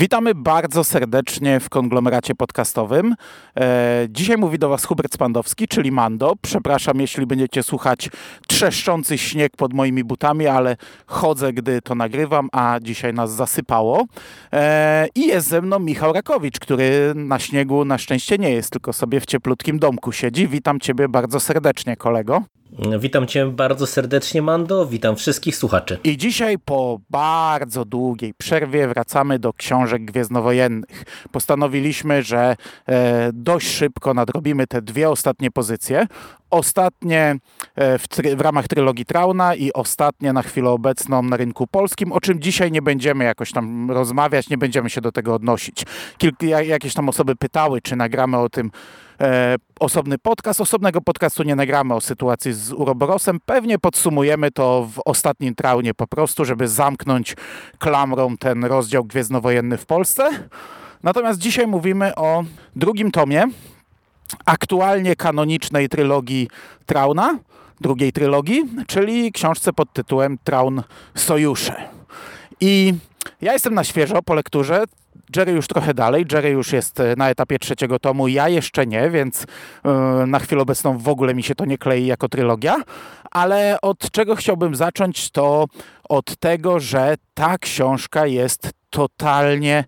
Witamy bardzo serdecznie w konglomeracie podcastowym. E, dzisiaj mówi do Was Hubert Spandowski, czyli Mando. Przepraszam, jeśli będziecie słuchać trzeszczący śnieg pod moimi butami, ale chodzę, gdy to nagrywam, a dzisiaj nas zasypało. E, I jest ze mną Michał Rakowicz, który na śniegu na szczęście nie jest, tylko sobie w cieplutkim domku siedzi. Witam Ciebie bardzo serdecznie, kolego. Witam Cię bardzo serdecznie, Mando. Witam wszystkich słuchaczy. I dzisiaj po bardzo długiej przerwie wracamy do książek gwiezdnowojennych. Postanowiliśmy, że e, dość szybko nadrobimy te dwie ostatnie pozycje. Ostatnie e, w, w, ramach trylogii Trauna i ostatnie na chwilę obecną na rynku polskim, o czym dzisiaj nie będziemy jakoś tam rozmawiać, nie będziemy się do tego odnosić. Kilk, jakieś tam osoby pytały, czy nagramy o tym osobny podcast. Osobnego podcastu nie nagramy o sytuacji z Uroborosem. Pewnie podsumujemy to w ostatnim traunie po prostu, żeby zamknąć klamrą ten rozdział gwiezdnowojenny w Polsce. Natomiast dzisiaj mówimy o drugim tomie aktualnie kanonicznej trylogii Trauna, drugiej trylogii, czyli książce pod tytułem Traun Sojusze. I ja jestem na świeżo po lekturze. Jerry już trochę dalej, Jerry już jest na etapie trzeciego tomu, ja jeszcze nie, więc yy, na chwilę obecną w ogóle mi się to nie klei jako trylogia. Ale od czego chciałbym zacząć, to od tego, że ta książka jest totalnie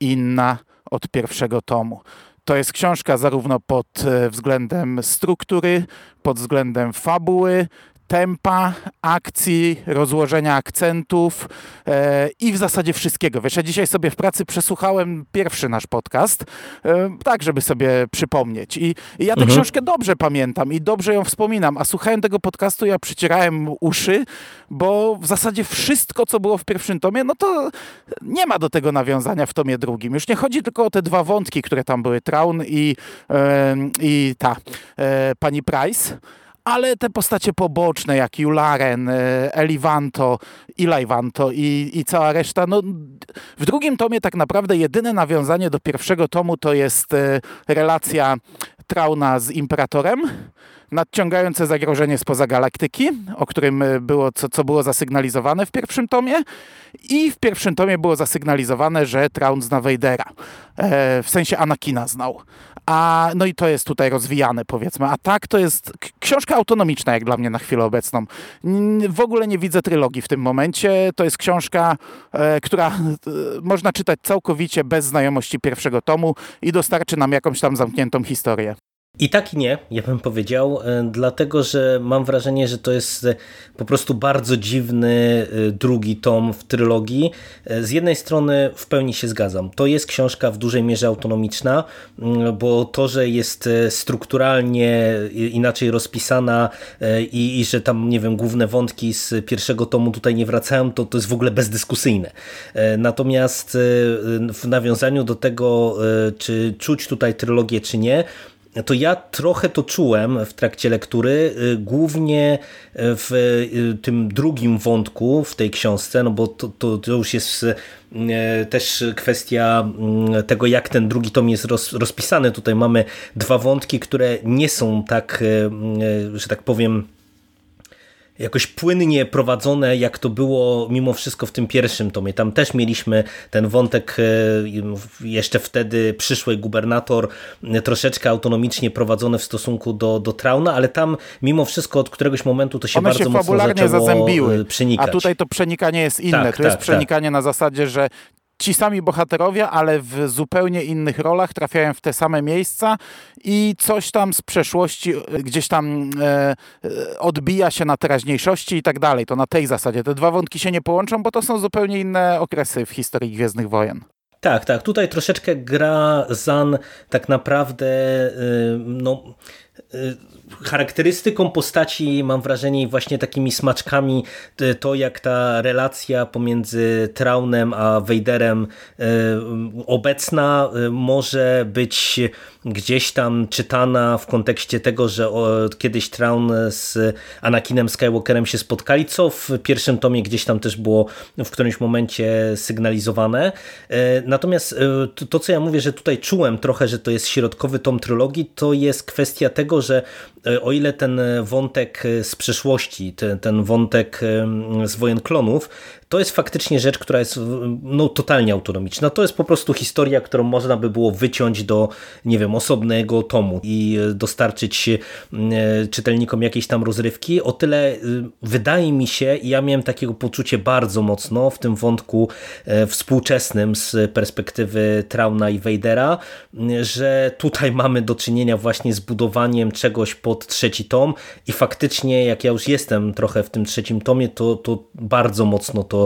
inna od pierwszego tomu. To jest książka zarówno pod względem struktury, pod względem fabuły, tempa, akcji, rozłożenia akcentów e, i w zasadzie wszystkiego. Wiesz, ja dzisiaj sobie w pracy przesłuchałem pierwszy nasz podcast, e, tak, żeby sobie przypomnieć. I, i ja tę mhm. książkę dobrze pamiętam i dobrze ją wspominam, a słuchałem tego podcastu, ja przycierałem uszy, bo w zasadzie wszystko, co było w pierwszym tomie, no to nie ma do tego nawiązania w tomie drugim. Już nie chodzi tylko o te dwa wątki, które tam były, Traun i, e, i ta e, pani Price, ale te postacie poboczne, jak Jularen, Elivanto, Ilaivanto i, i cała reszta, no w drugim tomie tak naprawdę jedyne nawiązanie do pierwszego tomu to jest relacja Trauna z Imperatorem, nadciągające zagrożenie spoza galaktyki, o którym było, co, co było zasygnalizowane w pierwszym tomie i w pierwszym tomie było zasygnalizowane, że Traun zna Vadera, e, w sensie Anakina znał. A, no i to jest tutaj rozwijane powiedzmy, a tak to jest książka autonomiczna jak dla mnie na chwilę obecną. W ogóle nie widzę trylogii w tym momencie, to jest książka, e, która e, można czytać całkowicie bez znajomości pierwszego tomu i dostarczy nam jakąś tam zamkniętą historię. I tak i nie, ja bym powiedział, dlatego że mam wrażenie, że to jest po prostu bardzo dziwny drugi tom w trylogii. Z jednej strony w pełni się zgadzam. To jest książka w dużej mierze autonomiczna, bo to, że jest strukturalnie inaczej rozpisana i, i że tam, nie wiem, główne wątki z pierwszego tomu tutaj nie wracają, to, to jest w ogóle bezdyskusyjne. Natomiast w nawiązaniu do tego, czy czuć tutaj trylogię, czy nie, to ja trochę to czułem w trakcie lektury, głównie w tym drugim wątku w tej książce, no bo to, to, to już jest też kwestia tego, jak ten drugi tom jest roz, rozpisany. Tutaj mamy dwa wątki, które nie są tak, że tak powiem, jakoś płynnie prowadzone, jak to było mimo wszystko w tym pierwszym tomie. Tam też mieliśmy ten wątek jeszcze wtedy przyszły gubernator troszeczkę autonomicznie prowadzony w stosunku do, do Trauna, ale tam mimo wszystko od któregoś momentu to się One bardzo się mocno zaczęło zazębiły. przenikać. A tutaj to przenikanie jest inne. Tak, tu tak, jest przenikanie tak. na zasadzie, że ci sami bohaterowie, ale w zupełnie innych rolach trafiają w te same miejsca i coś tam z przeszłości gdzieś tam e, odbija się na teraźniejszości i tak dalej. To na tej zasadzie. Te dwa wątki się nie połączą, bo to są zupełnie inne okresy w historii Gwiezdnych Wojen. Tak, tak. Tutaj troszeczkę gra Zan tak naprawdę no charakterystyką postaci mam wrażenie właśnie takimi smaczkami to jak ta relacja pomiędzy Traunem a Vaderem obecna może być gdzieś tam czytana w kontekście tego, że kiedyś Traun z Anakinem Skywalkerem się spotkali, co w pierwszym tomie gdzieś tam też było w którymś momencie sygnalizowane. Natomiast to, co ja mówię, że tutaj czułem trochę, że to jest środkowy tom trylogii, to jest kwestia tego, że o ile ten wątek z przeszłości, ten, ten wątek z wojen klonów, to jest faktycznie rzecz, która jest no, totalnie autonomiczna. To jest po prostu historia, którą można by było wyciąć do, nie wiem, osobnego tomu i dostarczyć e, czytelnikom jakiejś tam rozrywki. O tyle e, wydaje mi się, i ja miałem takiego poczucie bardzo mocno w tym wątku e, współczesnym z perspektywy Trauna i Vadera, że tutaj mamy do czynienia właśnie z budowaniem czegoś pod trzeci tom i faktycznie jak ja już jestem trochę w tym trzecim tomie, to, to bardzo mocno to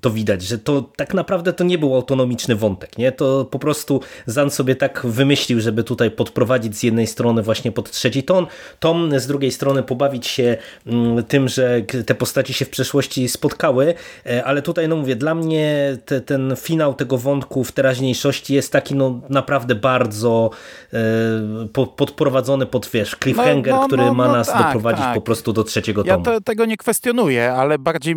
to, widać, że to tak naprawdę to nie był autonomiczny wątek, nie? To po prostu Zan sobie tak wymyślił, żeby tutaj podprowadzić z jednej strony właśnie pod trzeci ton, tom z drugiej strony pobawić się mm, tym, że te postaci się w przeszłości spotkały, e, ale tutaj no mówię, dla mnie te, ten finał tego wątku w teraźniejszości jest taki no naprawdę bardzo e, podprowadzony pod wiesz, cliffhanger, no, no, który no, ma no nas tak, doprowadzić tak. po prostu do trzeciego tomu. Ja to, tego nie kwestionuję, ale bardziej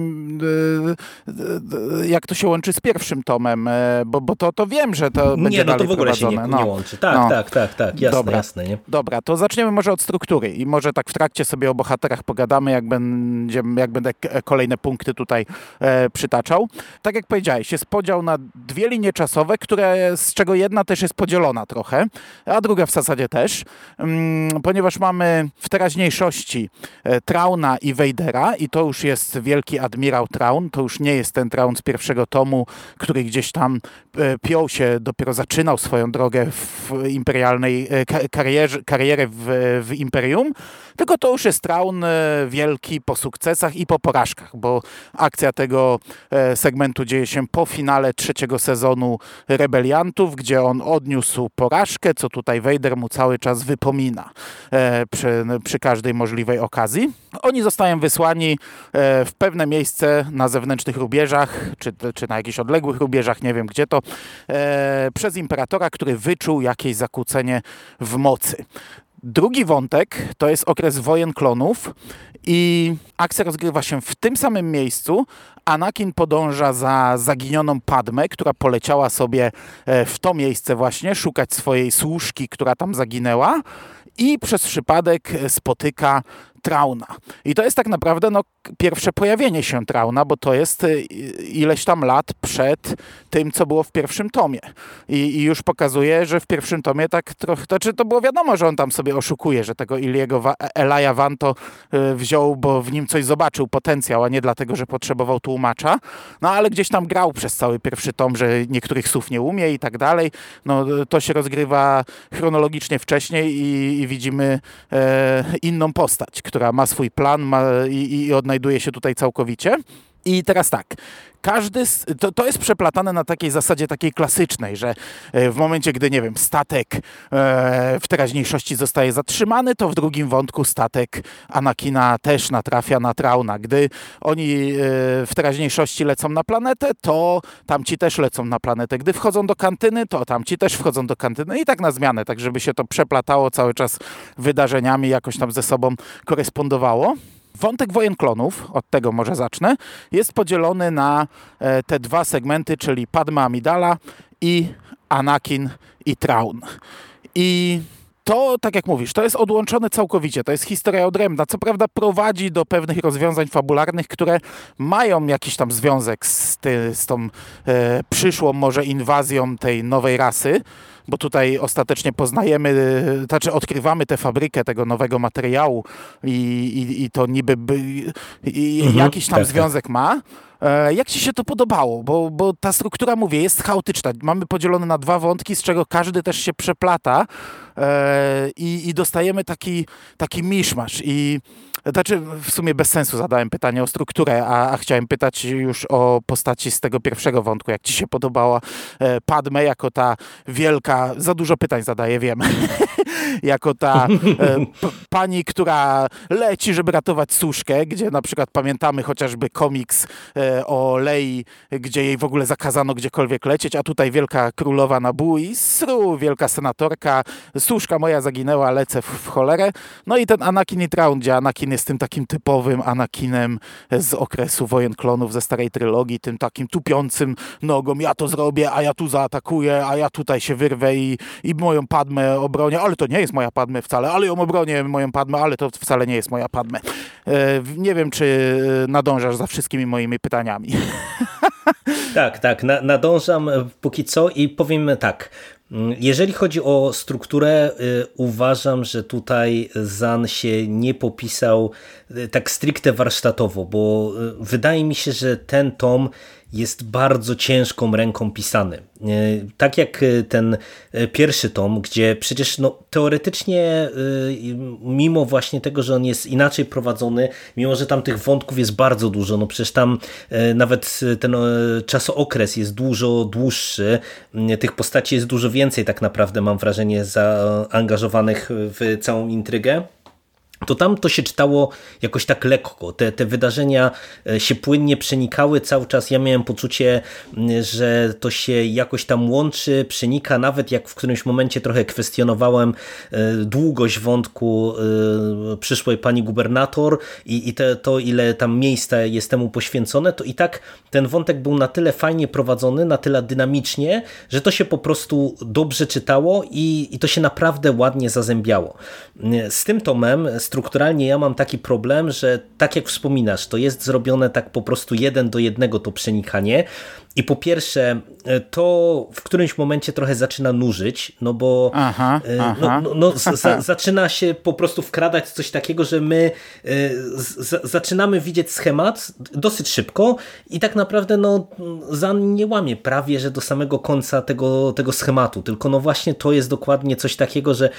jak to się łączy z pierwszym tomem, e, bo, bo to, to wiem, że to nie, będzie Nie, no to w ogóle się nie, no. nie łączy. Tak, no. tak, tak, tak, jasne, Dobra. jasne. Nie? Dobra, to zaczniemy może od struktury i może tak w trakcie sobie o bohaterach pogadamy, jak, będzie, jak będę kolejne punkty tutaj e, przytaczał. Tak jak powiedziałeś, jest podział na dwie linie czasowe, które, z czego jedna też jest podzielona trochę, a druga w zasadzie też, mm, ponieważ mamy w teraźniejszości e, Trauna i Vadera i to już jest wielki admirał Traun, to już nie jest ten Traun z pierwszego tomu, który gdzieś tam e, piął się, dopiero zaczynał swoją drogę w imperialnej e, karierze, karierę w, w Imperium, tylko to już jest Traun e, wielki po sukcesach i po porażkach, bo akcja tego segmentu dzieje się po finale trzeciego sezonu Rebeliantów, gdzie on odniósł porażkę, co tutaj Vader mu cały czas wypomina przy, przy każdej możliwej okazji. Oni zostają wysłani w pewne miejsce na zewnętrznych rubieżach, czy, czy na jakichś odległych rubieżach, nie wiem gdzie to, e, przez imperatora, który wyczuł jakieś zakłócenie w mocy. Drugi wątek to jest okres wojen klonów i akcja rozgrywa się w tym samym miejscu. Anakin podąża za zaginioną Padmę, która poleciała sobie e, w to miejsce właśnie, szukać swojej służki, która tam zaginęła i przez przypadek spotyka Trauna. I to jest tak naprawdę no, pierwsze pojawienie się Trauna, bo to jest y, ileś tam lat przed tym, co było w pierwszym tomie. I, i już pokazuje, że w pierwszym tomie tak trochę, to czy to było wiadomo, że on tam sobie oszukuje, że tego Iliego Wa Elaja Vanto y, wziął, bo w nim coś zobaczył, potencjał, a nie dlatego, że potrzebował tłumacza. No ale gdzieś tam grał przez cały pierwszy tom, że niektórych słów nie umie i tak dalej. No to się rozgrywa chronologicznie wcześniej i, i widzimy e, inną postać, która ma swój plan ma, i, i odnajduje się tutaj całkowicie. I teraz tak, każdy, to, to jest przeplatane na takiej zasadzie takiej klasycznej, że e, w momencie, gdy, nie wiem, statek e, w teraźniejszości zostaje zatrzymany, to w drugim wątku statek Anakina też natrafia na Trauna. Gdy oni e, w teraźniejszości lecą na planetę, to tamci też lecą na planetę. Gdy wchodzą do kantyny, to tamci też wchodzą do kantyny i tak na zmianę, tak żeby się to przeplatało cały czas wydarzeniami, jakoś tam ze sobą korespondowało. Wątek wojen klonów, od tego może zacznę, jest podzielony na e, te dwa segmenty, czyli Padma Amidala i Anakin i Traun. I to, tak jak mówisz, to jest odłączone całkowicie, to jest historia odrębna. Co prawda prowadzi do pewnych rozwiązań fabularnych, które mają jakiś tam związek z, ty, z tą e, przyszłą może inwazją tej nowej rasy, bo tutaj ostatecznie poznajemy, e, znaczy odkrywamy tę fabrykę tego nowego materiału i, i, i to niby by, i, mhm, jakiś tam tak, tak. związek tak. ma. E, jak Ci się to podobało? Bo, bo ta struktura, mówię, jest chaotyczna. Mamy podzielone na dwa wątki, z czego każdy też się przeplata e, i, i dostajemy taki, taki miszmasz. I Znaczy, w sumie bez sensu zadałem pytanie o strukturę, a, a, chciałem pytać już o postaci z tego pierwszego wątku. Jak ci się podobała e, Padme jako ta wielka, za dużo pytań zadaję, wiem, jako ta e, pani, która leci, żeby ratować suszkę, gdzie na przykład pamiętamy chociażby komiks e, o Lei, gdzie jej w ogóle zakazano gdziekolwiek lecieć, a tutaj wielka królowa na i sru, wielka senatorka, suszka moja zaginęła, lecę w, w cholerę. No i ten Anakin i Traun, gdzie Anakin tym takim typowym Anakinem z okresu wojen klonów ze starej trylogii, tym takim tupiącym nogą, ja to zrobię, a ja tu zaatakuję, a ja tutaj się wyrwę i, i moją Padmę obronię, ale to nie jest moja Padmę wcale, ale ją obronię moją Padmę, ale to wcale nie jest moja Padmę. E, nie wiem, czy nadążasz za wszystkimi moimi pytaniami. Tak, tak, na, nadążam póki co i powiem tak. Jeżeli chodzi o strukturę, y, uważam, że tutaj Zan się nie popisał y, tak stricte warsztatowo, bo y, wydaje mi się, że ten tom jest bardzo ciężką ręką pisany. E, tak jak e, ten e, pierwszy tom, gdzie przecież no, teoretycznie, mimo właśnie tego, że on jest inaczej prowadzony, mimo że tam tych wątków jest bardzo dużo, no przecież tam nawet ten czasookres jest dużo dłuższy, tych postaci jest dużo więcej tak naprawdę, mam wrażenie, zaangażowanych w całą intrygę to tam to się czytało jakoś tak lekko. Te, te wydarzenia e, się płynnie przenikały cały czas. Ja miałem poczucie, że to się jakoś tam łączy, przenika, nawet jak w którymś momencie trochę kwestionowałem e, długość wątku e, przyszłej pani gubernator i, i te, to, ile tam miejsca jest temu poświęcone, to i tak ten wątek był na tyle fajnie prowadzony, na tyle dynamicznie, że to się po prostu dobrze czytało i, i to się naprawdę ładnie zazębiało. Z tym tomem, strukturalnie ja mam taki problem, że tak jak wspominasz, to jest zrobione tak po prostu jeden do jednego to przenikanie, i po pierwsze, to w którymś momencie trochę zaczyna nużyć, no bo aha, e, no, aha. No, no, za, zaczyna się po prostu wkradać coś takiego, że my e, z, zaczynamy widzieć schemat dosyć szybko i tak naprawdę no, Zan nie łamie prawie, że do samego końca tego, tego schematu, tylko no właśnie to jest dokładnie coś takiego, że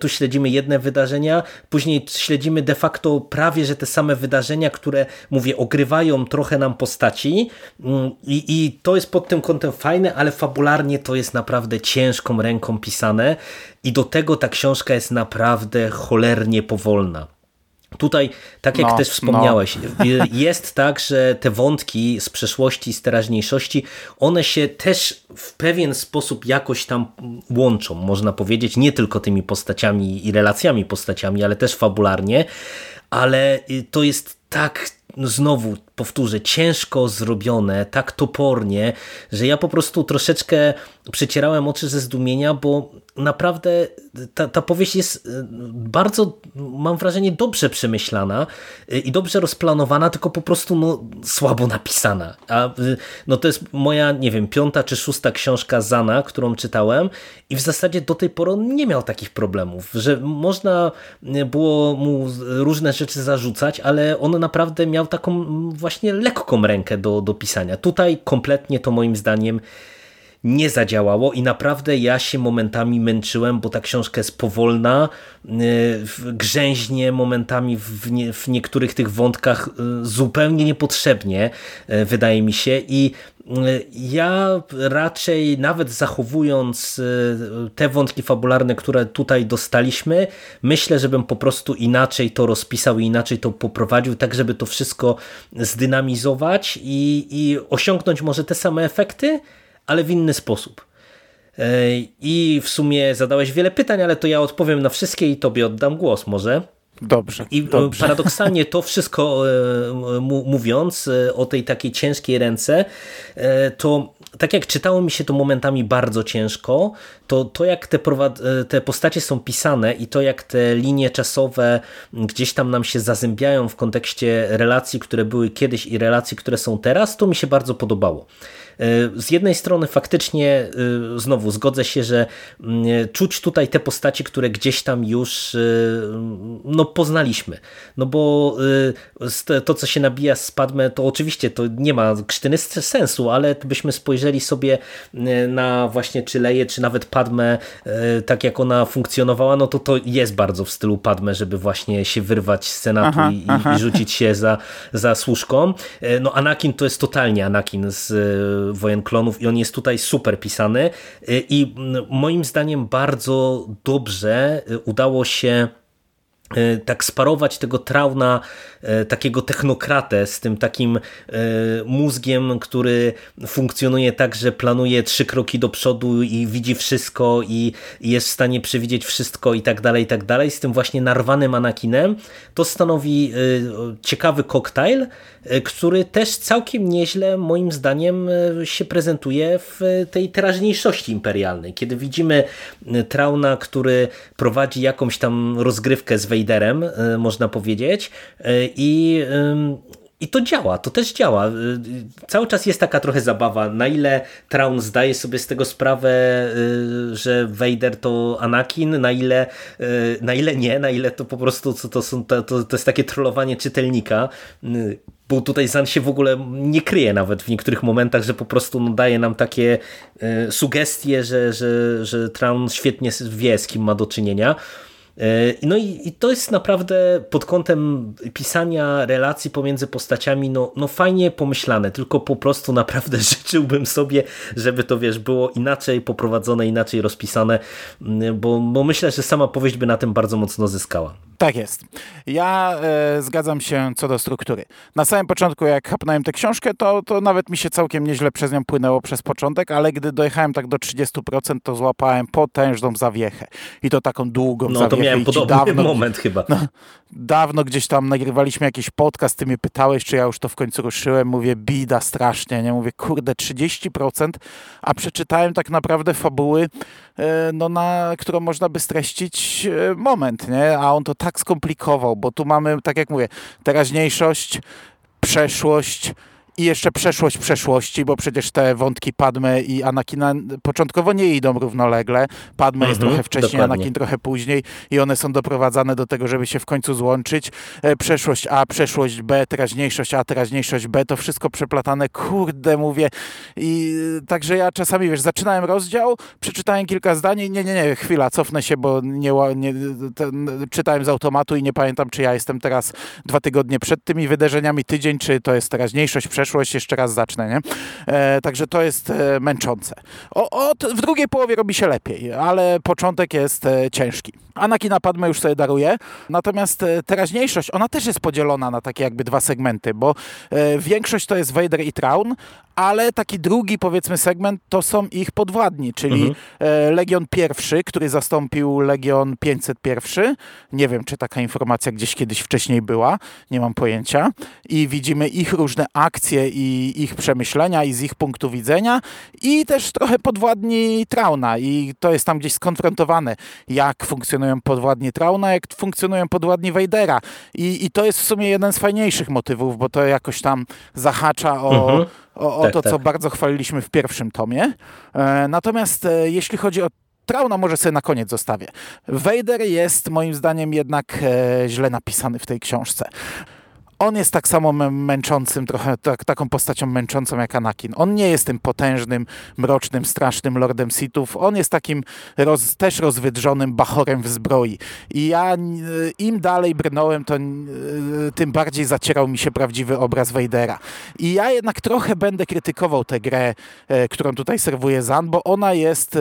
tu śledzimy jedne wydarzenia, później śledzimy de facto prawie, że te same wydarzenia, które mówię, ogrywają trochę nam postaci mm, i, i to jest pod tym kątem fajne, ale fabularnie to jest naprawdę ciężką ręką pisane i do tego ta książka jest naprawdę cholernie powolna. Tutaj, tak jak no, też wspomniałeś, no. jest tak, że te wątki z przeszłości, z teraźniejszości, one się też w pewien sposób jakoś tam łączą, można powiedzieć, nie tylko tymi postaciami i relacjami postaciami, ale też fabularnie, ale to jest tak no znowu powtórzę, ciężko zrobione, tak topornie, że ja po prostu troszeczkę przecierałem oczy ze zdumienia, bo naprawdę ta, ta powieść jest e, bardzo, mam wrażenie, dobrze przemyślana e, i dobrze rozplanowana, tylko po prostu no, słabo napisana. A e, no, to jest moja, nie wiem, piąta czy szósta książka Zana, którą czytałem i w zasadzie do tej pory on nie miał takich problemów, że można było mu różne rzeczy zarzucać, ale on naprawdę miał taką właśnie lekką rękę do, do pisania. Tutaj kompletnie to moim zdaniem nie zadziałało i naprawdę ja się momentami męczyłem, bo ta książka jest powolna, y, grzęźnie momentami w, nie, w niektórych tych wątkach y, zupełnie niepotrzebnie, y, wydaje mi się i ja raczej nawet zachowując te wątki fabularne, które tutaj dostaliśmy, myślę, żebym po prostu inaczej to rozpisał i inaczej to poprowadził, tak żeby to wszystko zdynamizować i, i osiągnąć może te same efekty, ale w inny sposób. E, I w sumie zadałeś wiele pytań, ale to ja odpowiem na wszystkie i tobie oddam głos może. Dobrze. I dobrze. paradoksalnie to wszystko e, mówiąc e, o tej takiej ciężkiej ręce, to tak jak czytało mi się to momentami bardzo ciężko, to to jak te, te postacie są pisane i to jak te linie czasowe gdzieś tam nam się zazębiają w kontekście relacji, które były kiedyś i relacji, które są teraz, to mi się bardzo podobało. E, z jednej strony faktycznie e, znowu zgodzę się, że mm, czuć tutaj te postaci, które gdzieś tam już e, no, poznaliśmy. No bo to, co się nabija z Padme, to oczywiście to nie ma krztyny sensu, ale byśmy spojrzeli sobie na właśnie czy Leję, czy nawet Padmę, tak jak ona funkcjonowała, no to to jest bardzo w stylu Padme, żeby właśnie się wyrwać z Senatu aha, i, aha. i, rzucić się za, za służką. No Anakin to jest totalnie Anakin z Wojen Klonów i on jest tutaj super pisany. I moim zdaniem bardzo dobrze udało się tak sparować tego Trauna, e, takiego technokratę z tym takim e, mózgiem, który funkcjonuje tak, że planuje trzy kroki do przodu i widzi wszystko i jest w stanie przewidzieć wszystko i tak dalej, i tak dalej, z tym właśnie narwanym Anakinem, to stanowi ciekawy koktajl, który też całkiem nieźle moim zdaniem się prezentuje w tej teraźniejszości imperialnej. Kiedy widzimy Trauna, który prowadzi jakąś tam rozgrywkę z Vaderem, y, można powiedzieć. Y, I i to działa, to też działa. Y, cały czas jest taka trochę zabawa, na ile Traun zdaje sobie z tego sprawę, że Vader to Anakin, na ile, na ile nie, na ile to po prostu to, są, to, to jest takie trollowanie czytelnika. Bo tutaj Zan się w ogóle nie kryje nawet w niektórych momentach, że po prostu no, daje nam takie sugestie, że, że, że Traun świetnie wie, z kim ma do czynienia. E, no i, i, to jest naprawdę pod kątem pisania relacji pomiędzy postaciami no, no fajnie pomyślane, tylko po prostu naprawdę życzyłbym sobie, żeby to wiesz, było inaczej poprowadzone, inaczej rozpisane, bo, bo myślę, że sama powieść by na tym bardzo mocno zyskała. Tak jest. Ja e, zgadzam się co do struktury. Na samym początku, jak chapnąłem tę książkę, to, to nawet mi się całkiem nieźle przez nią płynęło przez początek, ale gdy dojechałem tak do 30%, to złapałem potężną zawiechę. I to taką długą no, zawiechę. No to miałem podobny dawno, moment chyba. No, dawno gdzieś tam nagrywaliśmy jakiś podcast, ty mnie pytałeś, czy ja już to w końcu ruszyłem. Mówię, bida strasznie, nie? Mówię, kurde, 30%, a przeczytałem tak naprawdę fabuły, e, no, na którą można by streścić e, moment, nie? A on to tak skomplikował, bo tu mamy, tak jak mówię, teraźniejszość, przeszłość, i jeszcze przeszłość przeszłości, bo przecież te wątki Padme i Anakina początkowo nie idą równolegle. Padme mhm, jest trochę wcześniej, dokładnie. Anakin trochę później i one są doprowadzane do tego, żeby się w końcu złączyć. E, przeszłość A, przeszłość B, teraźniejszość A, teraźniejszość B, to wszystko przeplatane, kurde, mówię. I także ja czasami, wiesz, zaczynałem rozdział, przeczytałem kilka zdań i nie, nie, nie, chwila, cofnę się, bo nie, nie ten, czytałem z automatu i nie pamiętam, czy ja jestem teraz dwa tygodnie przed tymi wydarzeniami, tydzień, czy to jest teraźniejszość, przeszłość, przeszłość, jeszcze raz zacznę, nie? E, także to jest e, męczące. O, o, w drugiej połowie robi się lepiej, ale początek jest e, ciężki. Anakina Padme już sobie daruje, natomiast e, teraźniejszość, ona też jest podzielona na takie jakby dwa segmenty, bo e, większość to jest Vader i Traun, ale taki drugi powiedzmy segment to są ich podwładni, czyli mhm. E, Legion I, który zastąpił Legion 501. Nie wiem, czy taka informacja gdzieś kiedyś wcześniej była, nie mam pojęcia. I widzimy ich różne akcje i ich przemyślenia i z ich punktu widzenia i też trochę podwładni Trauna i to jest tam gdzieś skonfrontowane, jak funkcjonują podwładni Trauna, jak funkcjonują podwładni Vadera. I, I to jest w sumie jeden z fajniejszych motywów, bo to jakoś tam zahacza o... Mhm o, o tak, to, tak. co bardzo chwaliliśmy w pierwszym tomie. E, natomiast e, jeśli chodzi o Trauna może sobie na koniec zostawię. Vader jest moim zdaniem jednak e, źle napisany w tej książce on jest tak samo męczącym, trochę tak, taką postacią męczącą jak Anakin. On nie jest tym potężnym, mrocznym, strasznym Lordem Sithów. On jest takim roz, też rozwydrzonym bachorem w zbroi. I ja im dalej brnąłem, to tym bardziej zacierał mi się prawdziwy obraz Vadera. I ja jednak trochę będę krytykował tę grę, e, którą tutaj serwuje Zan, bo ona jest e,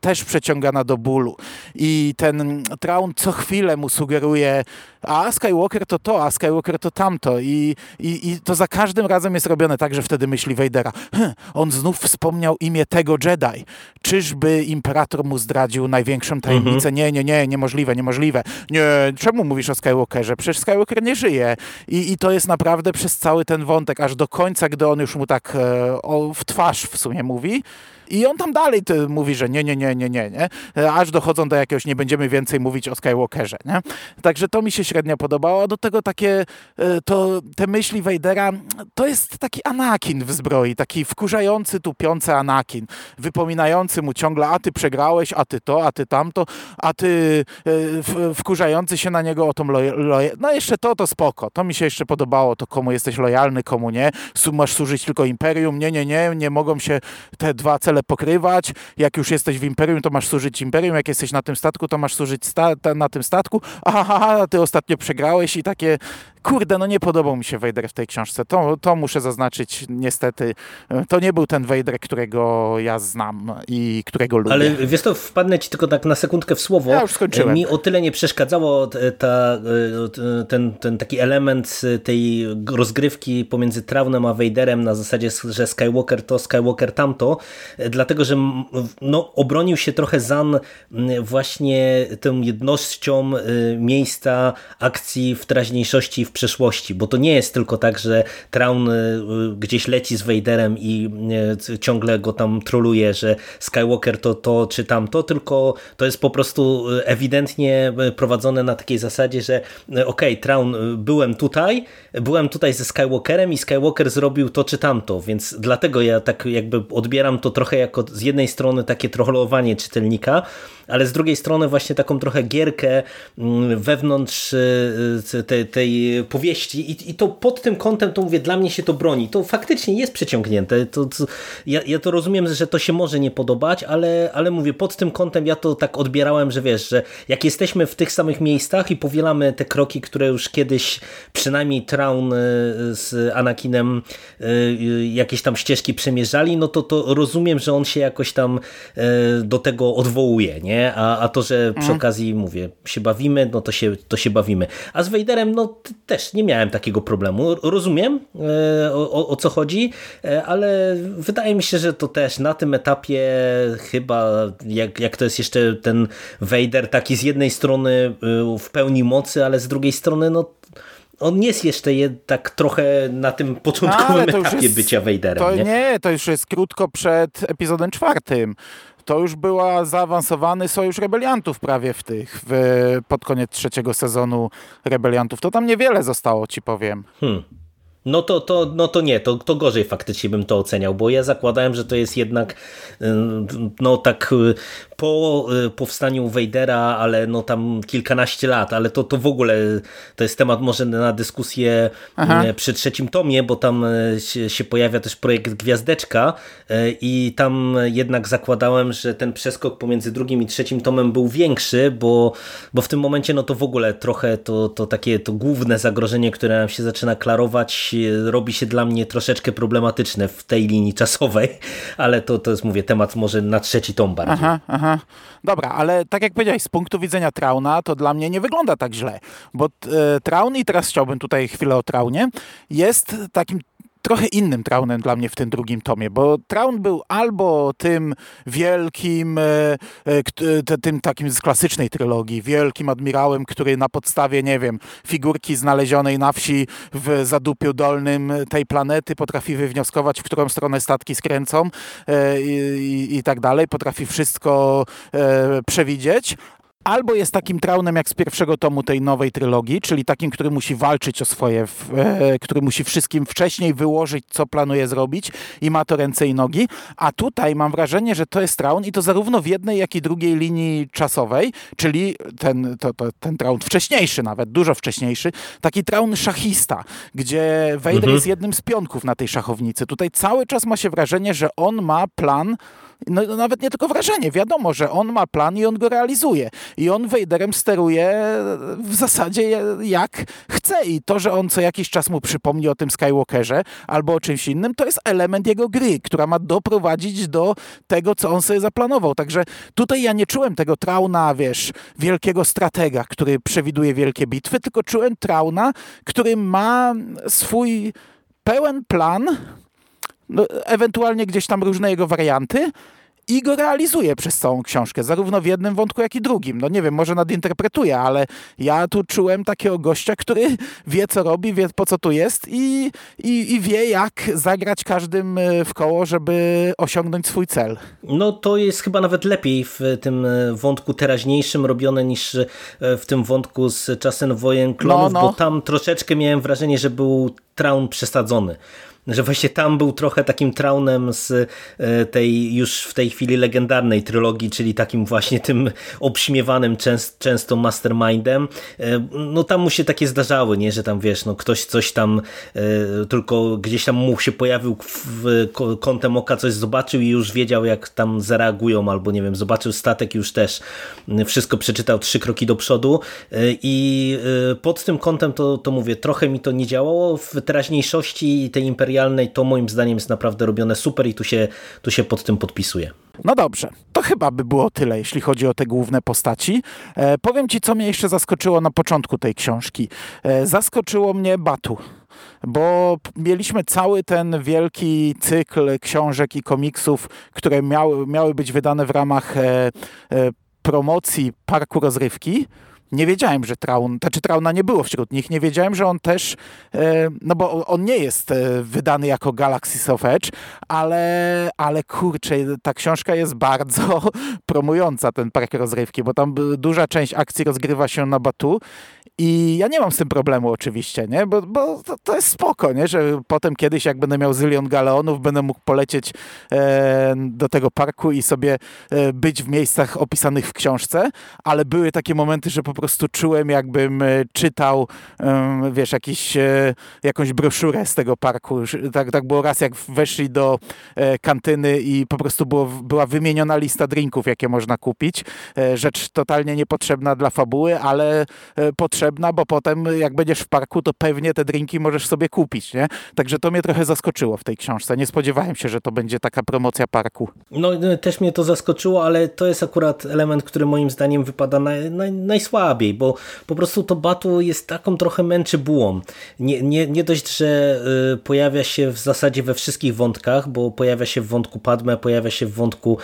też przeciągana do bólu. I ten Traun co chwilę mu sugeruje, a Skywalker to to, a Skywalker to tamto i, i, i to za każdym razem jest robione tak, że wtedy myśli Vadera, hm, on znów wspomniał imię tego Jedi. Czyżby imperator mu zdradził największą tajemnicę? Mhm. Nie, nie, nie, niemożliwe, niemożliwe. Nie, czemu mówisz o Skywalkerze? Przecież Skywalker nie żyje. I, i to jest naprawdę przez cały ten wątek, aż do końca, gdy on już mu tak e, o, w twarz w sumie mówi, I on tam dalej mówi, że nie, nie, nie, nie, nie, nie, aż dochodzą do jakiegoś, nie będziemy więcej mówić o Skywalkerze, nie? Także to mi się średnio podobało, a do tego takie, e, to te myśli Vadera, to jest taki Anakin w zbroi, taki wkurzający, tupiący Anakin, wypominający mu ciągle, a ty przegrałeś, a ty to, a ty tamto, a ty e, wkurzający się na niego o tą lojalność. No jeszcze to, to spoko, to mi się jeszcze podobało, to komu jesteś lojalny, komu nie, masz służyć tylko Imperium, nie, nie, nie, nie mogą się te dwa cele pokrywać, jak już jesteś w Imperium, to masz służyć Imperium, jak jesteś na tym statku, to masz służyć sta na tym statku, aha, ty ostatnio przegrałeś i takie Kurde, no nie podobał mi się Vader w tej książce. To, to muszę zaznaczyć, niestety. To nie był ten Vader, którego ja znam i którego lubię. Ale wiesz to, wpadnę ci tylko tak na sekundkę w słowo. Ja już skończyłem. Mi o tyle nie przeszkadzało ta, ten, ten taki element tej rozgrywki pomiędzy Traunem a Vaderem na zasadzie, że Skywalker to, Skywalker tamto, dlatego, że no, obronił się trochę Zan właśnie tą jednością y, miejsca akcji w teraźniejszości w przeszłości, bo to nie jest tylko tak, że Traun y, gdzieś leci z Vaderem i y, ciągle go tam troluje, że Skywalker to to czy tamto, tylko to jest po prostu y, ewidentnie prowadzone na takiej zasadzie, że okej, okay, Traun, byłem tutaj, byłem tutaj ze Skywalkerem i Skywalker zrobił to czy tamto, więc dlatego ja tak jakby odbieram to trochę jako z jednej strony takie trollowanie czytelnika, ale z drugiej strony właśnie taką trochę gierkę mm, wewnątrz tej, tej powieści i, i to pod tym kątem to mówię, dla mnie się to broni. To faktycznie jest przeciągnięte. To, to, ja, ja to rozumiem, że to się może nie podobać, ale, ale mówię, pod tym kątem ja to tak odbierałem, że wiesz, że jak jesteśmy w tych samych miejscach i powielamy te kroki, które już kiedyś przynajmniej Traun y, z Anakinem y, jakieś tam ścieżki przemierzali, no to, to rozumiem, że on się jakoś tam y, do tego odwołuje, nie? A, a to, że przy mhm. okazji mówię, się bawimy, no to się, to się bawimy. A z Vaderem, no też nie miałem takiego problemu. Rozumiem e, o, o, co chodzi, e, ale wydaje mi się, że to też na tym etapie chyba, jak, jak to jest jeszcze ten Vader taki z jednej strony e, w pełni mocy, ale z drugiej strony no on jest jeszcze tak trochę na tym początkowym etapie jest, bycia Vaderem. To nie? nie, to już jest krótko przed epizodem czwartym to już była zaawansowany sojusz rebeliantów prawie w tych, w, pod koniec trzeciego sezonu rebeliantów. To tam niewiele zostało, ci powiem. Hmm. No to, to, no to nie, to, to gorzej faktycznie bym to oceniał, bo ja zakładałem, że to jest jednak no tak po y, powstaniu Vadera, ale no tam kilkanaście lat, ale to, to w ogóle to jest temat może na dyskusję Aha. Y, przy trzecim tomie, bo tam y, się, się, pojawia też projekt Gwiazdeczka i tam jednak zakładałem, że ten przeskok pomiędzy drugim i trzecim tomem był większy, bo, bo w tym momencie no to w ogóle trochę to, to takie to główne zagrożenie, które nam się zaczyna klarować, robi się dla mnie troszeczkę problematyczne w tej linii czasowej, ale to, to jest mówię temat może na trzeci tom bardziej. Aha, aha. Aha. Dobra, ale tak jak powiedziałeś, z punktu widzenia Trauna, to dla mnie nie wygląda tak źle, bo e, Traun, i teraz chciałbym tutaj chwilę o Traunie, jest takim trochę innym Traunem dla mnie w tym drugim tomie, bo Traun był albo tym wielkim, e, e, tym takim z klasycznej trylogii, wielkim admirałem, który na podstawie, nie wiem, figurki znalezionej na wsi w zadupiu dolnym tej planety potrafi wywnioskować, w którą stronę statki skręcą e, i, i, i tak dalej, potrafi wszystko przewidzieć, albo jest takim traunem jak z pierwszego tomu tej nowej trylogii, czyli takim, który musi walczyć o swoje, e, który musi wszystkim wcześniej wyłożyć, co planuje zrobić i ma to ręce i nogi, a tutaj mam wrażenie, że to jest traun i to zarówno w jednej, jak i drugiej linii czasowej, czyli ten, to, to, ten traun wcześniejszy nawet, dużo wcześniejszy, taki traun szachista, gdzie Vader mhm. jest jednym z pionków na tej szachownicy. Tutaj cały czas ma się wrażenie, że on ma plan no, nawet nie tylko wrażenie, wiadomo, że on ma plan i on go realizuje. I on Vaderem steruje w zasadzie jak chce. I to, że on co jakiś czas mu przypomni o tym Skywalkerze albo o czymś innym, to jest element jego gry, która ma doprowadzić do tego, co on sobie zaplanował. Także tutaj ja nie czułem tego trauna, wiesz, wielkiego stratega, który przewiduje wielkie bitwy, tylko czułem trauna, który ma swój pełen plan, ewentualnie gdzieś tam różne jego warianty i go realizuje przez całą książkę, zarówno w jednym wątku, jak i drugim. No nie wiem, może nadinterpretuję, ale ja tu czułem takiego gościa, który wie, co robi, wie, po co tu jest i, i, i wie, jak zagrać każdym e, w koło, żeby osiągnąć swój cel. No to jest chyba nawet lepiej w tym e, wątku teraźniejszym robione niż e, w tym wątku z czasem wojen klonów, no, no. bo tam troszeczkę miałem wrażenie, że był traun przesadzony że właśnie tam był trochę takim traunem z e, tej już w tej chwili legendarnej trylogii, czyli takim właśnie tym obśmiewanym częst, często mastermindem. E, no tam mu się takie zdarzały, nie, że tam wiesz, no ktoś coś tam e, tylko gdzieś tam mu się pojawił w kątem oka, coś zobaczył i już wiedział jak tam zareagują, albo nie wiem, zobaczył statek już też wszystko przeczytał trzy kroki do przodu. I pod tym kątem to, to mówię, trochę mi to nie działało. W teraźniejszości tej imperialnej serialnej, to moim zdaniem jest naprawdę robione super i tu się, tu się pod tym podpisuję. No dobrze, to chyba by było tyle, jeśli chodzi o te główne postaci. E, powiem ci, co mnie jeszcze zaskoczyło na początku tej książki. E, zaskoczyło mnie Batu bo mieliśmy cały ten wielki cykl książek i komiksów, które miały, miały być wydane w ramach e, e, promocji parku rozrywki nie wiedziałem, że Traun, znaczy Trauna nie było wśród nich, nie wiedziałem, że on też, e, no bo on nie jest e, wydany jako Galaxy of Edge, ale, ale kurczę, ta książka jest bardzo promująca ten park rozrywki, bo tam duża część akcji rozgrywa się na Batu i ja nie mam z tym problemu oczywiście, nie? bo, bo to, to, jest spoko, nie? że potem kiedyś jak będę miał zylion galeonów, będę mógł polecieć e, do tego parku i sobie e, być w miejscach opisanych w książce, ale były takie momenty, że po prostu czułem jakbym e, czytał wiesz, jakiś, e, jakąś broszurę z tego parku. Tak, tak było raz jak weszli do e, kantyny i po prostu było, była wymieniona lista drinków, jakie można kupić. rzecz totalnie niepotrzebna dla fabuły, ale potrzebna bo potem jak będziesz w parku, to pewnie te drinki możesz sobie kupić, nie? Także to mnie trochę zaskoczyło w tej książce. Nie spodziewałem się, że to będzie taka promocja parku. No też mnie to zaskoczyło, ale to jest akurat element, który moim zdaniem wypada naj, bo po prostu to Batu jest taką trochę męczy bułą. Nie, nie, nie dość, że y, pojawia się w zasadzie we wszystkich wątkach, bo pojawia się w wątku Padme, pojawia się w wątku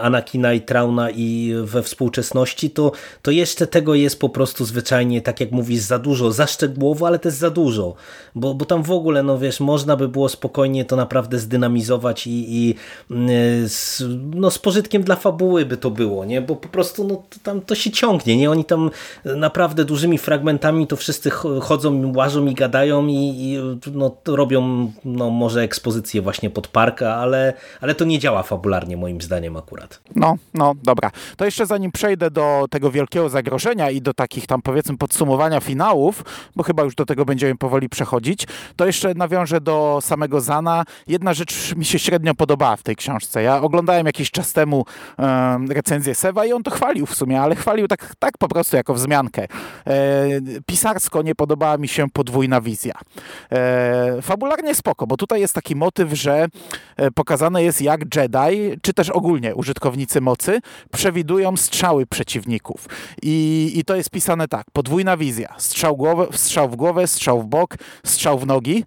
Anakina i Trauna i we współczesności, to, to jeszcze tego jest po prostu zwyczajnie tak jak mówisz, za dużo, za szczegółowo, ale też za dużo, bo, bo tam w ogóle, no wiesz, można by było spokojnie to naprawdę zdynamizować i, i mm, z, no, z pożytkiem dla fabuły by to było, nie? Bo po prostu no, to, tam to się ciągnie, nie? Oni tam naprawdę dużymi fragmentami to wszyscy chodzą, łażą i gadają i, i no, robią no, może ekspozycję właśnie pod parka, ale, ale to nie działa fabularnie moim zdaniem akurat. No, no, dobra. To jeszcze zanim przejdę do tego wielkiego zagrożenia i do takich tam powiedzmy podsumowania finałów, bo chyba już do tego będziemy powoli przechodzić, to jeszcze nawiążę do samego Zana. Jedna rzecz mi się średnio podobała w tej książce. Ja oglądałem jakiś czas temu recenzję Sewa i on to chwalił w sumie, ale chwalił tak, tak po prostu jako wzmiankę. E, pisarsko nie podobała mi się podwójna wizja. E, fabularnie spoko, bo tutaj jest taki motyw, że e, pokazane jest jak Jedi, czy też ogólnie użytkownicy mocy, przewidują strzały przeciwników. I, i to jest pisane tak, podwójna wizja. Strzał, głowę, strzał w głowę, strzał w bok, strzał w nogi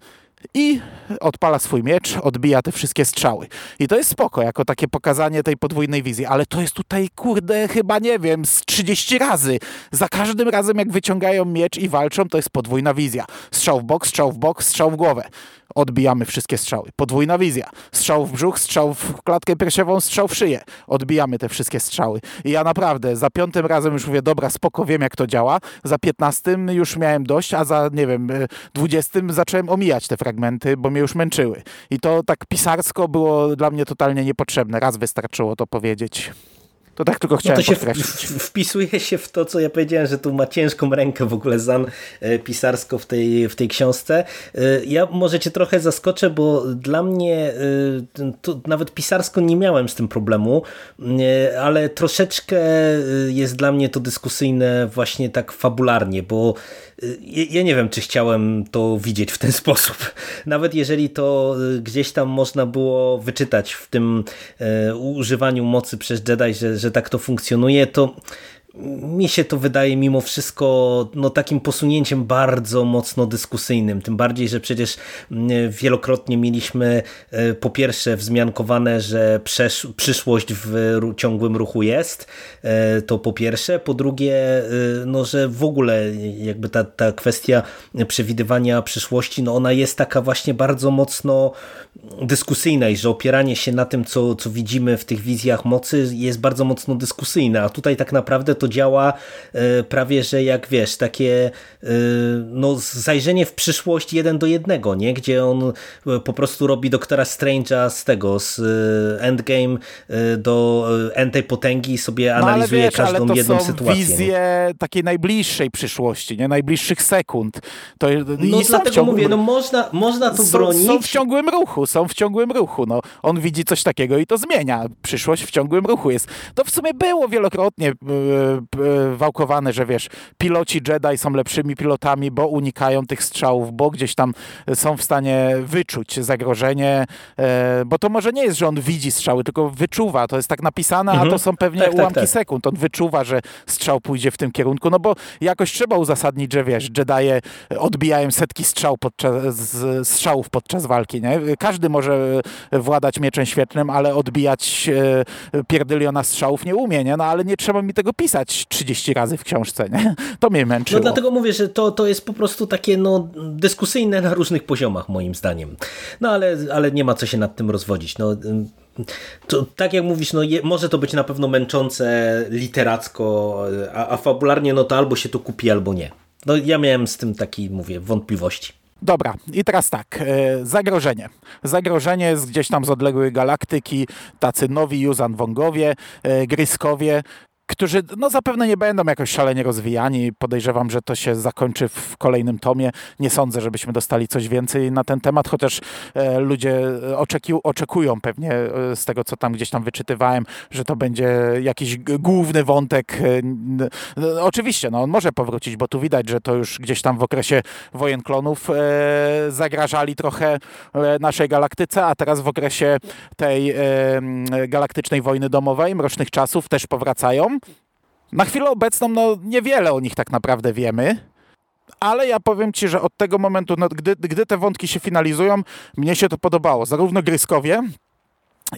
i odpala swój miecz, odbija te wszystkie strzały. I to jest spoko, jako takie pokazanie tej podwójnej wizji, ale to jest tutaj, kurde, chyba nie wiem, z 30 razy. Za każdym razem, jak wyciągają miecz i walczą, to jest podwójna wizja. Strzał w bok, strzał w bok, strzał w głowę odbijamy wszystkie strzały. Podwójna wizja. Strzał w brzuch, strzał w klatkę piersiową, strzał w szyję. Odbijamy te wszystkie strzały. I ja naprawdę za piątym razem już mówię, dobra, spoko, wiem jak to działa. Za piętnastym już miałem dość, a za, nie wiem, y, dwudziestym zacząłem omijać te fragmenty, bo mnie już męczyły. I to tak pisarsko było dla mnie totalnie niepotrzebne. Raz wystarczyło to powiedzieć. To tak tylko chciałem no to się podkreślić. wpisuje się w to, co ja powiedziałem, że tu ma ciężką rękę w ogóle Zan e, pisarsko w tej, w tej książce. E, ja może cię trochę zaskoczę, bo dla mnie e, nawet pisarsko nie miałem z tym problemu, ale troszeczkę jest dla mnie to dyskusyjne właśnie tak fabularnie, bo ja nie wiem, czy chciałem to widzieć w ten sposób. Nawet jeżeli to gdzieś tam można było wyczytać w tym używaniu mocy przez Jedi, że, że tak to funkcjonuje, to mi się to wydaje mimo wszystko no, takim posunięciem bardzo mocno dyskusyjnym. Tym bardziej, że przecież mm, wielokrotnie mieliśmy e, po pierwsze wzmiankowane, że przyszłość w ciągłym ruchu jest. E, to po pierwsze. Po drugie, e, no, że w ogóle jakby ta, ta kwestia przewidywania przyszłości, no ona jest taka właśnie bardzo mocno dyskusyjna i że opieranie się na tym, co, co widzimy w tych wizjach mocy jest bardzo mocno dyskusyjne, a tutaj tak naprawdę to działa e, prawie, że jak wiesz, takie e, no, zajrzenie w przyszłość jeden do jednego, nie? gdzie on e, po prostu robi doktora Strange'a z tego, z Endgame do Entej Potęgi i sobie no, analizuje wiesz, każdą ale to jedną są sytuację. wizje nie? takiej najbliższej przyszłości, nie? najbliższych sekund. To, no dlatego ciągłym... mówię, no można, można to są, bronić. Są w ciągłym ruchu, są w ciągłym ruchu. No, on widzi coś takiego i to zmienia. Przyszłość w ciągłym ruchu jest. To w sumie było wielokrotnie wałkowane, że wiesz, piloci Jedi są lepszymi pilotami, bo unikają tych strzałów, bo gdzieś tam są w stanie wyczuć zagrożenie, yy, bo to może nie jest, że on widzi strzały, tylko wyczuwa. To jest tak napisane, mhm. a to mhm. są pewnie tak, tak ułamki tak, tak. sekund. On wyczuwa, że strzał pójdzie w tym kierunku, no bo jakoś trzeba uzasadnić, że wiesz, Jedi odbijają setki strzał podczas, strzałów podczas walki, nie? Każdy może władać mieczem świetnym, ale odbijać e, pierdyliona strzałów nie umie, nie? No ale nie trzeba mi tego pisać 30 razy w książce, nie? To mnie męczyło. No dlatego mówię, że to, to jest po prostu takie no, dyskusyjne na różnych poziomach moim zdaniem. No ale, ale nie ma co się nad tym rozwodzić. No, to, tak jak mówisz, no je, może to być na pewno męczące literacko, a, a fabularnie no to albo się to kupi, albo nie. No ja miałem z tym taki, mówię, wątpliwości. Dobra, i teraz tak, e, zagrożenie. Zagrożenie jest gdzieś tam z odległej galaktyki, tacy nowi Juzan Wongowie, e, Gryskowie, którzy no, zapewne nie będą jakoś szalenie rozwijani. Podejrzewam, że to się zakończy w kolejnym tomie. Nie sądzę, żebyśmy dostali coś więcej na ten temat, chociaż e, ludzie oczeki, oczekują pewnie e, z tego, co tam gdzieś tam wyczytywałem, że to będzie jakiś główny wątek. E, oczywiście, no, on może powrócić, bo tu widać, że to już gdzieś tam w okresie wojen klonów e, zagrażali trochę e, naszej galaktyce, a teraz w okresie tej e, galaktycznej wojny domowej, mrocznych czasów też powracają. Na chwilę obecną no, niewiele o nich tak naprawdę wiemy. Ale ja powiem Ci, że od tego momentu, no, gdy, gdy te wątki się finalizują, mnie się to podobało. Zarówno Gryskowie,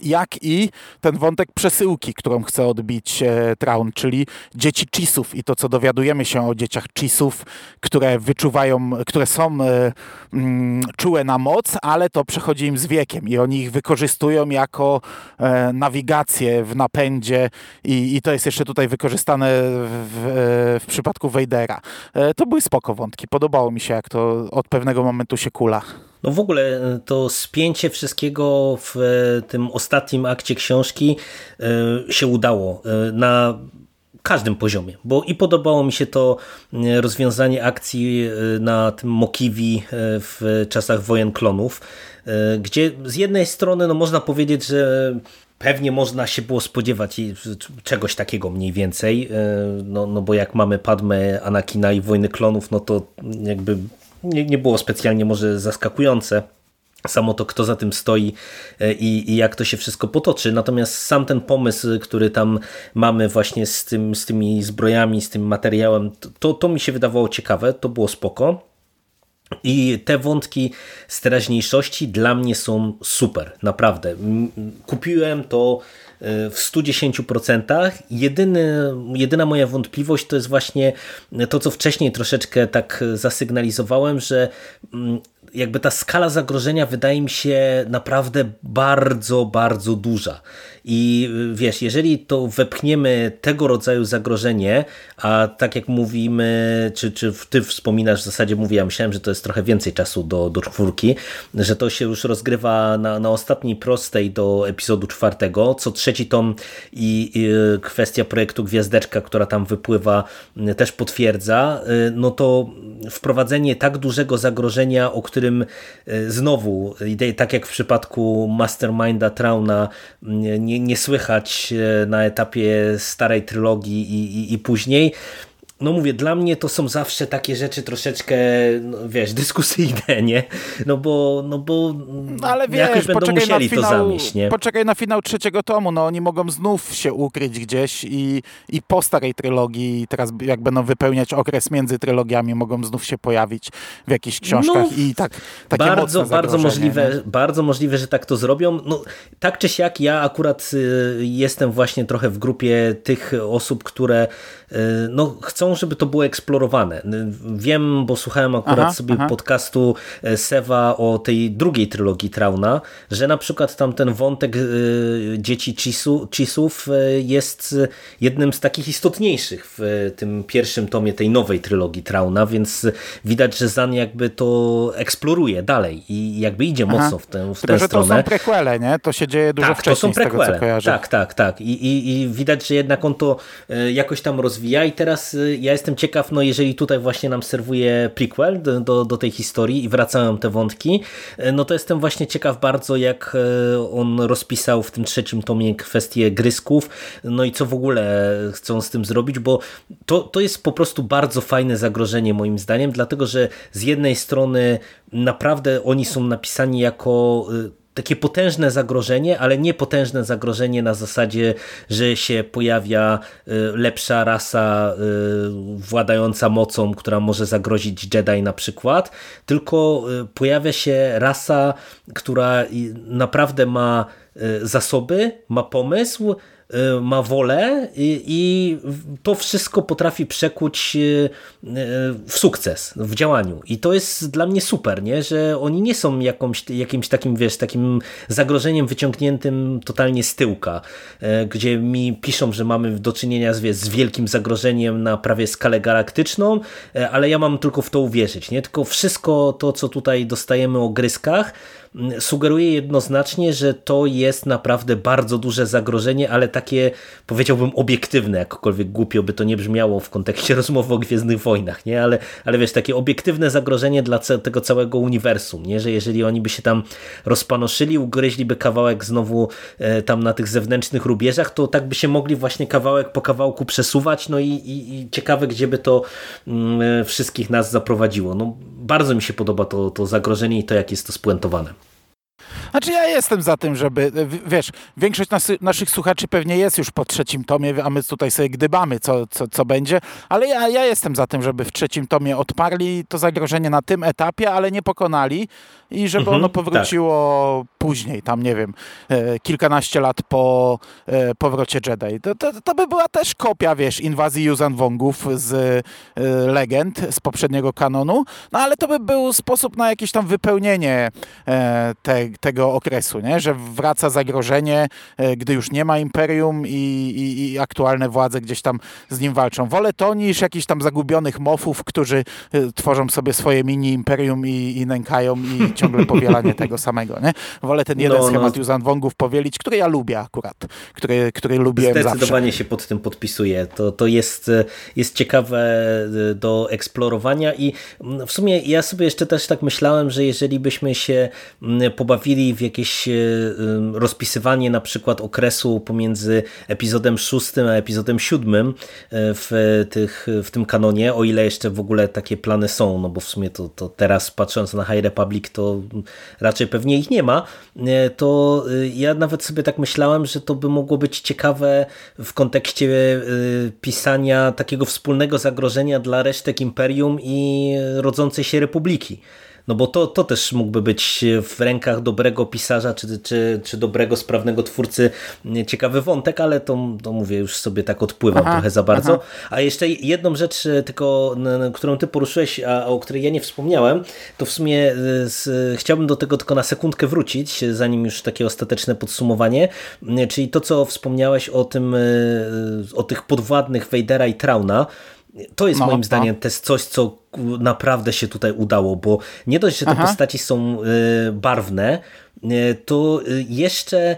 jak i ten wątek przesyłki, którą chce odbić e, Traun, czyli dzieci Chisów i to, co dowiadujemy się o dzieciach Chisów, które wyczuwają, które są e, mm, czułe na moc, ale to przechodzi im z wiekiem i oni ich wykorzystują jako e, nawigację w napędzie i, i to jest jeszcze tutaj wykorzystane w, e, w przypadku Vadera. E, to były spoko wątki, podobało mi się, jak to od pewnego momentu się kula. No w ogóle e, to spięcie wszystkiego w e, tym ostatnim akcie książki e, się udało na każdym poziomie, bo i podobało mi się to rozwiązanie akcji na tym Mokiwi w czasach wojen klonów, gdzie z jednej strony no można powiedzieć, że pewnie można się było spodziewać czegoś takiego mniej więcej, no, no bo jak mamy Padmę, Anakina i Wojny Klonów, no to jakby nie, nie było specjalnie może zaskakujące samo to, kto za tym stoi e, i, i, jak to się wszystko potoczy. Natomiast sam ten pomysł, który tam mamy właśnie z, tym, z tymi zbrojami, z tym materiałem, to, to mi się wydawało ciekawe, to było spoko. I te wątki z teraźniejszości dla mnie są super, naprawdę. Kupiłem to w 110%. Jedyny, jedyna moja wątpliwość to jest właśnie to, co wcześniej troszeczkę tak zasygnalizowałem, że mm, jakby ta skala zagrożenia wydaje mi się naprawdę bardzo, bardzo duża. I y, wiesz, jeżeli to wepchniemy tego rodzaju zagrożenie, a tak jak mówimy, czy, czy ty wspominasz, w zasadzie mówię, ja myślałem, że to jest trochę więcej czasu do, do czwórki, że to się już rozgrywa na, na ostatniej prostej do epizodu czwartego, co trzeci tom i, i kwestia projektu Gwiazdeczka, która tam wypływa, y, też potwierdza, y, no to wprowadzenie tak dużego zagrożenia, o którym znowu, tak jak w przypadku Masterminda Trauna, nie, nie słychać e, na etapie starej trylogii i, i, i później, no mówię, dla mnie to są zawsze takie rzeczy troszeczkę, no, wiesz, dyskusyjne, nie? No bo, no bo no, ale wiesz, jakoś będą musieli finał, to zamieść, nie? Poczekaj na finał trzeciego tomu, no oni mogą znów się ukryć gdzieś i, i po starej trylogii, teraz jak będą wypełniać okres między trylogiami, mogą znów się pojawić w jakichś książkach no, i tak takie bardzo, bardzo możliwe, nie? bardzo możliwe, że tak to zrobią. No, tak czy siak ja akurat y, jestem właśnie trochę w grupie tych osób, które y, no, chcą, żeby to było eksplorowane. Wiem, bo słuchałem akurat aha, sobie aha. podcastu e, Sewa o tej drugiej trylogii Trauna, że na przykład tam ten wątek e, dzieci Chisów e, jest jednym z takich istotniejszych w tym pierwszym tomie tej nowej trylogii Trauna, więc widać, że Zan jakby to eksploruje dalej i jakby idzie aha. mocno w tę, w Tylko, tę stronę. to są prequele, nie? To się dzieje dużo tak, wcześniej to są prequele. tego. Tak, tak, tak. I, i, I widać, że jednak on to jakoś tam rozwija i teraz ja jestem ciekaw, no jeżeli tutaj właśnie nam serwuje prequel do, do, do, tej historii i wracają te wątki, no to jestem właśnie ciekaw bardzo, jak e, on rozpisał w tym trzecim tomie kwestię grysków, no i co w ogóle chcą z tym zrobić, bo to, to jest po prostu bardzo fajne zagrożenie moim zdaniem, dlatego że z jednej strony naprawdę oni są napisani jako e, takie potężne zagrożenie, ale nie potężne zagrożenie na zasadzie, że się pojawia y, lepsza rasa y, władająca mocą, która może zagrozić Jedi na przykład, tylko y, pojawia się rasa, która naprawdę ma zasoby, ma pomysł, ma wolę i, i, to wszystko potrafi przekuć y, y, w sukces, w działaniu. I to jest dla mnie super, nie? że oni nie są jakąś, jakimś takim, wiesz, takim zagrożeniem wyciągniętym totalnie z tyłka, gdzie mi piszą, że mamy do czynienia z, z wielkim zagrożeniem na prawie skalę galaktyczną, ale ja mam tylko w to uwierzyć. Nie? Tylko wszystko to, co tutaj dostajemy o gryskach, sugeruje jednoznacznie, że to jest naprawdę bardzo duże zagrożenie, ale takie powiedziałbym obiektywne, jakkolwiek głupio by to nie brzmiało w kontekście rozmowy o Gwiezdnych Wojnach, nie? Ale, ale wiesz, takie obiektywne zagrożenie dla tego całego uniwersum, nie? Że jeżeli oni by się tam rozpanoszyli, ugryźliby kawałek znowu e, tam na tych zewnętrznych rubieżach, to tak by się mogli właśnie kawałek po kawałku przesuwać, no i, i, i ciekawe, gdzie by to mm, e, wszystkich nas zaprowadziło. No, bardzo mi się podoba to, to zagrożenie i to, jak jest to spuentowane. Znaczy ja jestem za tym, żeby, wiesz, większość nas, naszych słuchaczy pewnie jest już po trzecim tomie, a my tutaj sobie gdybamy, co, co, co będzie, ale ja, ja jestem za tym, żeby w trzecim tomie odparli to zagrożenie na tym etapie, ale nie pokonali i żeby mhm, ono powróciło tak. później, tam nie wiem, e, kilkanaście lat po e, powrocie Jedi. To, to, to by była też kopia, wiesz, inwazji Yuzan Wongów z e, legend, z poprzedniego kanonu, no ale to by był sposób na jakieś tam wypełnienie te, tego okresu, nie? że wraca zagrożenie, gdy już nie ma imperium i, i, i aktualne władze gdzieś tam z nim walczą. Wolę to niż jakichś tam zagubionych mofów, którzy tworzą sobie swoje mini imperium i, i nękają i ciągle powielanie tego samego, nie? Wolę ten jeden no, schemat no. Yuzan Wongów powielić, który ja lubię akurat, który, który lubiłem Zdecydowanie zawsze. się pod tym podpisuję. To, to jest, jest ciekawe e, do eksplorowania i mm, w sumie ja sobie jeszcze też tak myślałem, że jeżeli byśmy się mm, w jakieś e, rozpisywanie na przykład okresu pomiędzy epizodem szóstym a epizodem siódmym e, w, tych, w tym kanonie, o ile jeszcze w ogóle takie plany są, no bo w sumie to, to teraz patrząc na High Republic to raczej pewnie ich nie ma, e, to ja nawet sobie tak myślałem, że to by mogło być ciekawe w kontekście pisania takiego wspólnego zagrożenia dla resztek Imperium i rodzącej się Republiki. No bo to, to też mógłby być w rękach dobrego pisarza czy, czy, czy dobrego, sprawnego twórcy ciekawy wątek, ale to, to mówię, już sobie tak odpływam aha, trochę za bardzo. Aha. A jeszcze jedną rzecz e, tylko, którą ty poruszyłeś, a o której ja nie wspomniałem, to w sumie e, z, chciałbym do tego tylko na sekundkę wrócić, zanim już takie ostateczne podsumowanie, czyli to, co wspomniałeś o tym, e, o tych podwładnych Wejdera i Trauna, to jest no, moim no. zdaniem też coś, co naprawdę się tutaj udało, bo nie dość, że te Aha. postaci są y, barwne, to jeszcze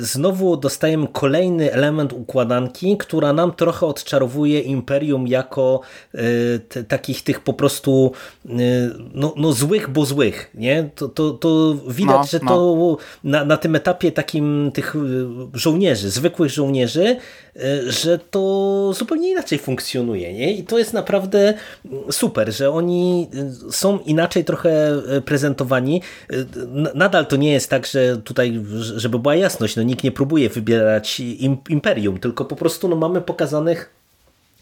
znowu dostajemy kolejny element układanki, która nam trochę odczarowuje Imperium jako te, takich tych po prostu no, no złych, bo złych. Nie? To, to, to widać, no, że no. to na, na tym etapie takim tych żołnierzy, zwykłych żołnierzy, że to zupełnie inaczej funkcjonuje. Nie? I to jest naprawdę super, że oni są inaczej trochę prezentowani. Nadal to nie jest tak, że tutaj, żeby była jasność, no nikt nie próbuje wybierać imperium, tylko po prostu no mamy pokazanych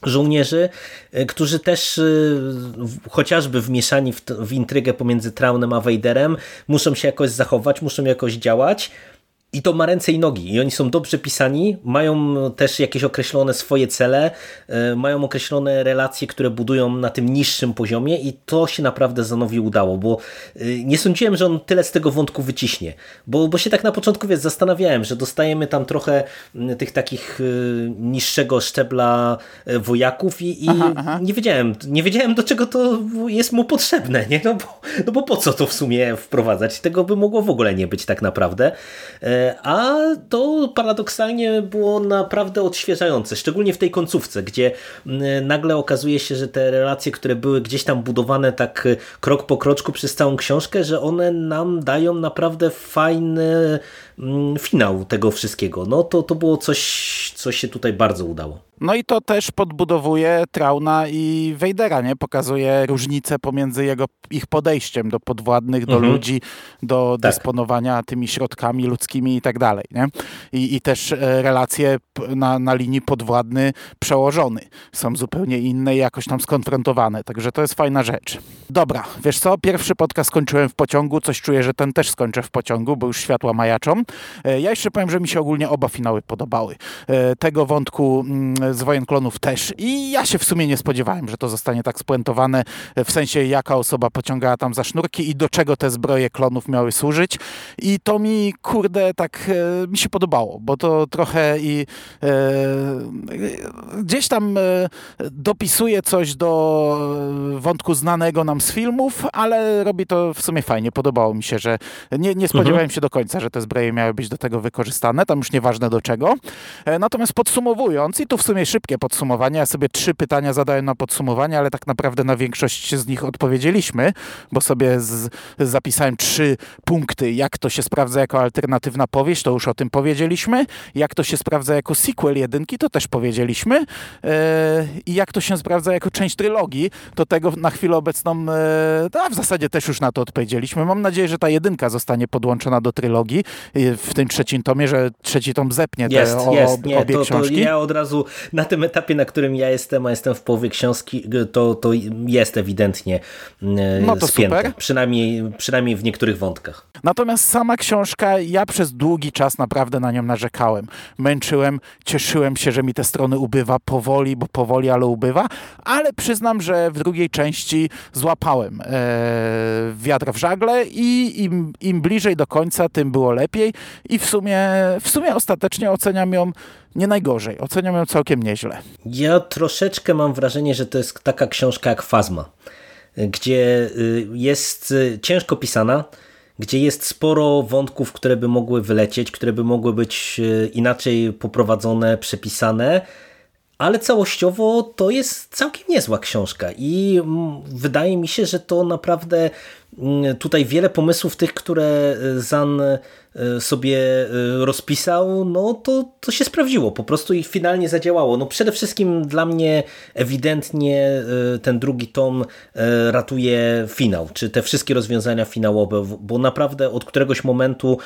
żołnierzy, e, którzy też e, chociażby wmieszani w, w intrygę pomiędzy Traunem a Vaderem muszą się jakoś zachować, muszą jakoś działać i to ma ręce i nogi i oni są dobrze pisani, mają też jakieś określone swoje cele, e, mają określone relacje, które budują na tym niższym poziomie i to się naprawdę Zanowi udało, bo e, nie sądziłem, że on tyle z tego wątku wyciśnie, bo, bo się tak na początku wiesz, zastanawiałem, że dostajemy tam trochę tych takich e, niższego szczebla wojaków i, i aha, aha. nie wiedziałem, nie wiedziałem do czego to jest mu potrzebne, nie? No, bo, no bo po co to w sumie wprowadzać? Tego by mogło w ogóle nie być tak naprawdę a to paradoksalnie było naprawdę odświeżające, szczególnie w tej końcówce, gdzie mm, nagle okazuje się, że te relacje, które były gdzieś tam budowane tak y, krok po kroczku przez całą książkę, że one nam dają naprawdę fajny finał tego wszystkiego. No to, to było coś, co się tutaj bardzo udało. No i to też podbudowuje Trauna i Wejdera, nie? Pokazuje różnicę pomiędzy jego, ich podejściem do podwładnych, do mhm. ludzi, do tak. dysponowania tymi środkami ludzkimi i tak dalej, nie? I, i też e, relacje na, na linii podwładny-przełożony są zupełnie inne i jakoś tam skonfrontowane, także to jest fajna rzecz. Dobra, wiesz co? Pierwszy podcast skończyłem w pociągu, coś czuję, że ten też skończę w pociągu, bo już światła majaczą. E, ja jeszcze powiem, że mi się ogólnie oba finały podobały. E, tego wątku mm, z Wojen Klonów też. I ja się w sumie nie spodziewałem, że to zostanie tak spuentowane, w sensie jaka osoba pociągała tam za sznurki i do czego te zbroje klonów miały służyć. I to mi, kurde, tak e, mi się podobało, bo to trochę i e, gdzieś tam e, dopisuje coś do wątku znanego nam z filmów, ale robi to w sumie fajnie. Podobało mi się, że nie, nie spodziewałem mhm. się do końca, że te zbroje miały być do tego wykorzystane. Tam już nieważne do czego. E, natomiast podsumowując, i tu w sumie szybkie podsumowanie. Ja sobie trzy pytania zadałem na podsumowanie, ale tak naprawdę na większość z nich odpowiedzieliśmy, bo sobie z, zapisałem trzy punkty. Jak to się sprawdza jako alternatywna powieść, to już o tym powiedzieliśmy. Jak to się sprawdza jako sequel jedynki, to też powiedzieliśmy. Yy, I jak to się sprawdza jako część trylogii, to tego na chwilę obecną, yy, a w zasadzie też już na to odpowiedzieliśmy. Mam nadzieję, że ta jedynka zostanie podłączona do trylogii w tym trzecim tomie, że trzeci tom zepnie te jest, o, jest. Nie, obie to, książki. To ja od razu na tym etapie, na którym ja jestem, a jestem w połowie książki, to, to jest ewidentnie e, no to spięte. Super. Przynajmniej, przynajmniej w niektórych wątkach. Natomiast sama książka, ja przez długi czas naprawdę na nią narzekałem. Męczyłem, cieszyłem się, że mi te strony ubywa powoli, bo powoli, ale ubywa, ale przyznam, że w drugiej części złapałem e, wiatr w żagle i im, im bliżej do końca, tym było lepiej i w sumie, w sumie ostatecznie oceniam ją nie najgorzej. Oceniam ją całkiem nieźle. Ja troszeczkę mam wrażenie, że to jest taka książka jak Fazma, gdzie y, jest y, ciężko pisana, gdzie jest sporo wątków, które by mogły wylecieć, które by mogły być y, inaczej poprowadzone, przepisane, ale całościowo to jest całkiem niezła książka i mm, wydaje mi się, że to naprawdę mm, tutaj wiele pomysłów tych, które Zan sobie e, rozpisał, no to, to się sprawdziło. Po prostu i finalnie zadziałało. No przede wszystkim dla mnie ewidentnie e, ten drugi tom ratuje finał, czy te wszystkie rozwiązania finałowe, bo naprawdę od któregoś momentu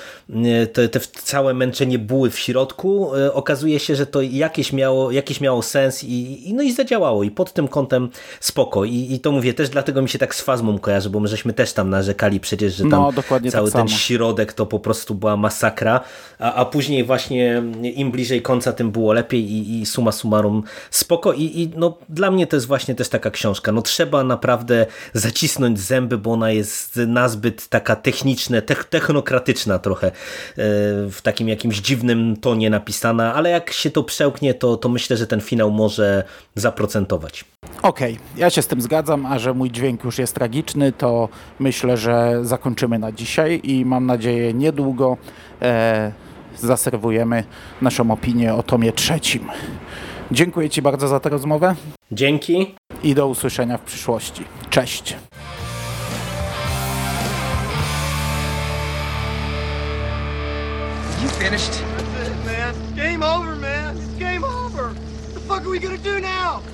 te, te całe męczenie buły w środku. Okazuje się, że to jakieś miało, jakieś miało sens i, i no i zadziałało. I pod tym kątem spoko. I, i to mówię też dlatego mi się tak z fazmą kojarzy, bo my żeśmy też tam narzekali przecież, że tam no, cały tak ten środek to po prostu prostu była masakra, a, a później właśnie im bliżej końca, tym było lepiej i, i suma summarum spoko i, i no, dla mnie to jest właśnie też taka książka. No trzeba naprawdę zacisnąć zęby, bo ona jest nazbyt taka techniczna, technokratyczna trochę, e, w takim jakimś dziwnym tonie napisana, ale jak się to przełknie, to, to myślę, że ten finał może zaprocentować. Okej, ja się z tym zgadzam, a że mój dźwięk już jest tragiczny, to myślę, że zakończymy na dzisiaj i mam nadzieję niedługo e, zaserwujemy naszą opinię o tomie trzecim. Dziękuję Ci bardzo za tę rozmowę Dzięki. i do usłyszenia w przyszłości. Cześć! You finished? That's it, man. Game over, man. It's game over. What the fuck are we gonna do now?